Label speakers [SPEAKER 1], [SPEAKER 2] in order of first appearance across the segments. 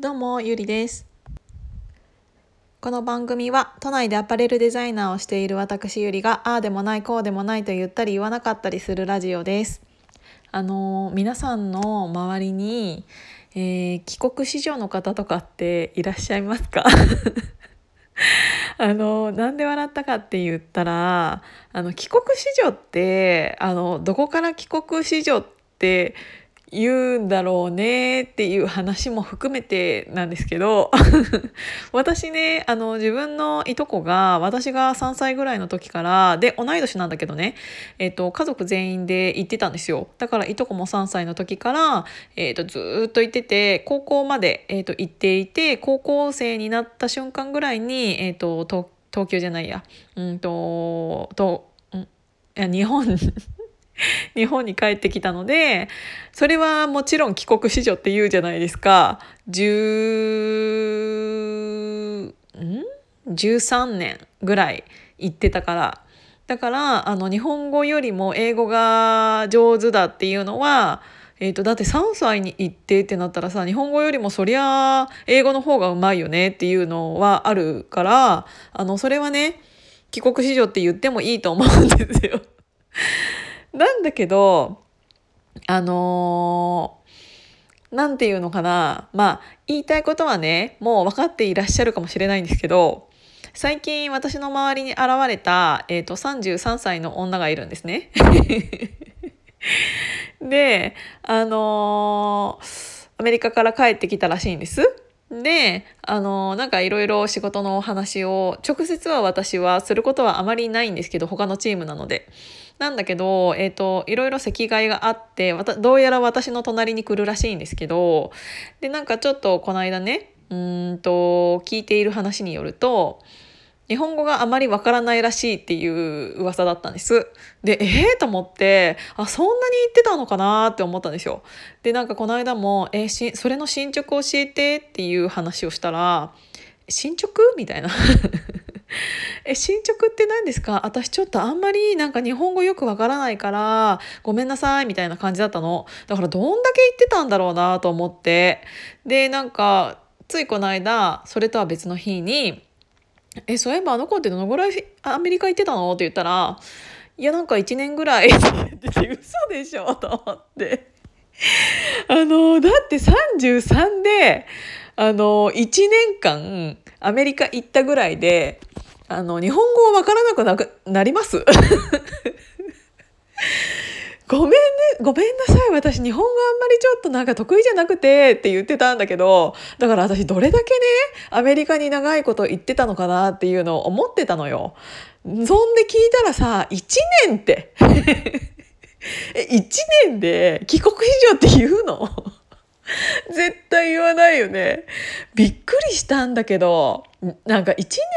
[SPEAKER 1] どうもゆりです。この番組は都内でアパレルデザイナーをしている私ゆりがああでもないこうでもないと言ったり言わなかったりするラジオです。あの皆さんの周りに、えー、帰国子女の方とかっていらっしゃいますか？あのなんで笑ったかって言ったらあの帰国子女ってあのどこから帰国子女って言うんだろうねっていう話も含めてなんですけど 私ねあの自分のいとこが私が3歳ぐらいの時からで同い年なんだけどね、えーと、家族全員で行ってたんですよ。だからいとこも3歳の時から、えーと、ずっと行ってて高校まで、えーと、行っていて高校生になった瞬間ぐらいに、えー、と東東京じゃないや。うんととんいや日本日本に帰ってきたのでそれはもちろん帰国子女って言うじゃないですか。10ん？13年ぐらい行ってたから。だからあの日本語よりも英語が上手だっていうのはえーと、だって3歳に行ってってなったらさ日本語よりもそりゃ英語の方がうまいよねっていうのはあるからあのそれはね帰国子女って言ってもいいと思うんですよ。なんだけど、あのー、なんていうのかな。まあ、言いたいことはね、もう分かっていらっしゃるかもしれないんですけど、最近私の周りに現れた、えっ、ー、と、33歳の女がいるんですね。で、あのー、アメリカから帰ってきたらしいんです。で、あの、なんかいろいろ仕事のお話を、直接は私はすることはあまりないんですけど、他のチームなので。なんだけど、えっ、ー、と、いろいろ席替えがあって、どうやら私の隣に来るらしいんですけど、で、なんかちょっとこの間ね、うんと、聞いている話によると、日本語があまりわからないらしいっていう噂だったんです。で、ええー、と思って、あ、そんなに言ってたのかなって思ったんですよ。で、なんかこの間も、えー、それの進捗教えてっていう話をしたら、進捗？みたいな。え進捗って何ですか？私ちょっとあんまりなんか日本語よくわからないからごめんなさいみたいな感じだったの。だからどんだけ言ってたんだろうなと思って。でなんかついこの間それとは別の日に「えそういえばあの子ってどのぐらいアメリカ行ってたの?」って言ったら「いやなんか1年ぐらい」って言って嘘でしょ？と思って。あのだって33であの1年間アメリカ行ったぐらいであの、日本語わからなくなくなります ごめんね、ごめんなさい。私、日本語あんまりちょっとなんか得意じゃなくてって言ってたんだけど、だから私どれだけね、アメリカに長いこと言ってたのかなっていうのを思ってたのよ。そんで聞いたらさ、1年って え、1年で帰国子女って言うの？絶対言わないよね。びっくりしたんだけど、なんか1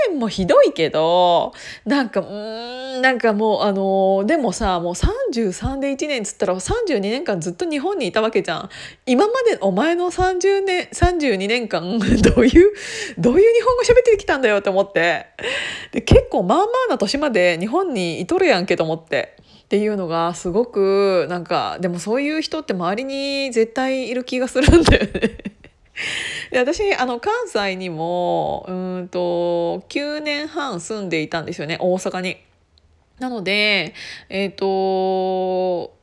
[SPEAKER 1] 年もひどいけど、なんか、うん、なんかもうあのー、でもさ、もう33で1年つったら32年間ずっと日本にいたわけじゃん。今までお前の30年、32年間、どういう、どういう日本語喋ってきたんだよって思って。で、結構まあまあな年まで日本にいとるやんけと思って。っていうのがすごくなんかでもそういう人って周りに絶対いる気がするんだよねで私あの関西にもうんと9年半住んでいたんですよね大阪に。なのでえっ、ー、と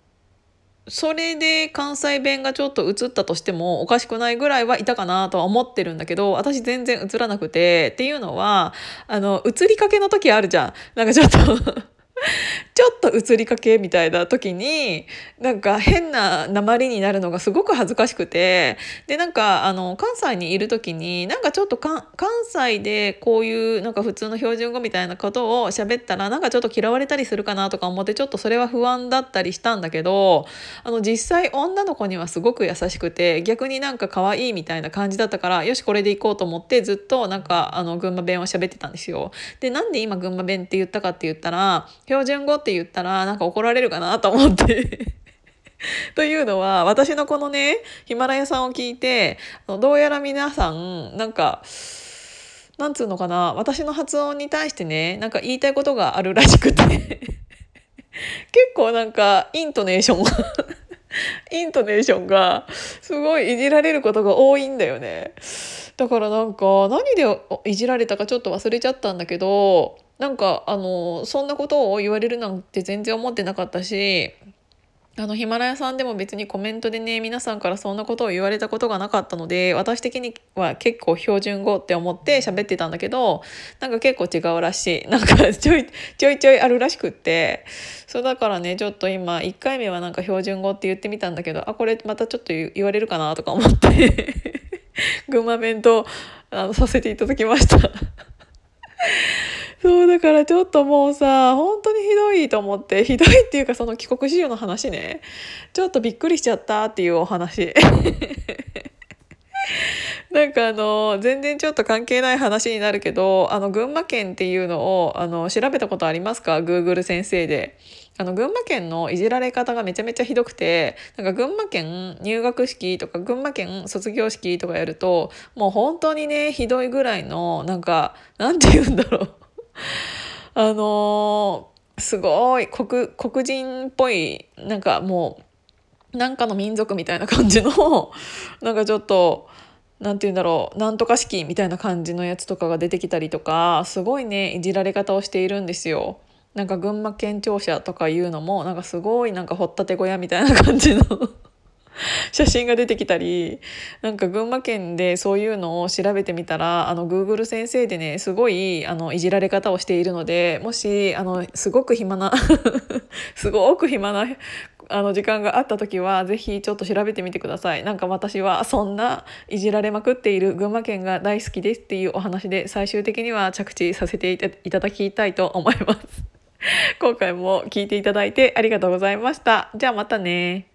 [SPEAKER 1] それで関西弁がちょっと映ったとしてもおかしくないぐらいはいたかなとは思ってるんだけど私全然映らなくてっていうのはあの映りかけの時あるじゃんなんかちょっと ちょっと移りかけみたいな時になんか変な鉛になるのがすごく恥ずかしくてでなんかあの関西にいる時になんかちょっと関西でこういうなんか普通の標準語みたいなことを喋ったらなんかちょっと嫌われたりするかなとか思ってちょっとそれは不安だったりしたんだけどあの実際女の子にはすごく優しくて逆になんか可愛いみたいな感じだったからよしこれで行こうと思ってずっとなんかあの群馬弁を喋ってたんですよ。でなんで今群馬弁って言ったかって言ったら標準語って言ったらなんか怒られるかなと思って というのは私のこのねヒマラヤさんを聞いてどうやら皆さんなんかなんつうのかな私の発音に対してねなんか言いたいことがあるらしくて 結構なんかイントネーションが イントネーションがすごいいじられることが多いんだよね。だからなんか何でいじられたかちょっと忘れちゃったんだけどなんかあのそんなことを言われるなんて全然思ってなかったしあのヒマラヤさんでも別にコメントでね皆さんからそんなことを言われたことがなかったので私的には結構標準語って思って喋ってたんだけどなんか結構違うらしい。なんかちょいちょいちょいあるらしくって。そうだからねちょっと今1回目はなんか標準語って言ってみたんだけどあこれまたちょっと言われるかなとか思って 群馬弁当あのさせていただきました。そうだからちょっともうさ本当にひどいと思って ひどいっていうかその帰国子女の話ね。ちょっとびっくりしちゃったっていうお話。なんかあの全然ちょっと関係ない話になるけどあの群馬県っていうのをあの調べたことありますか？Google 先生で。あの群馬県のいじられ方がめちゃめちゃひどくてなんか群馬県入学式とか群馬県卒業式とかやるともう本当にねひどいぐらいのなんかなんて言うんだろう。あのー、すごい黒黒人っぽいなんかもうなんかの民族みたいな感じの なんかちょっと何て言うんだろうなんとか式みたいな感じのやつとかが出てきたりとかすごいねいじられ方をしているんですよ。なんか群馬県庁舎とかいうのもなんかすごいなんか掘ったて小屋みたいな感じの 写真が出てきたりなんか群馬県でそういうのを調べてみたらあの Google 先生でねすごいあのいじられ方をしているのでもしあのすごく暇な すごく暇なあの時間があった時は是非ちょっと調べてみてください。なんか私はそんないじられまくっている群馬県が大好きですっていうお話で最終的には着地させていただきたいと思います。今回も聞いていただいてありがとうございました。じゃあまたね。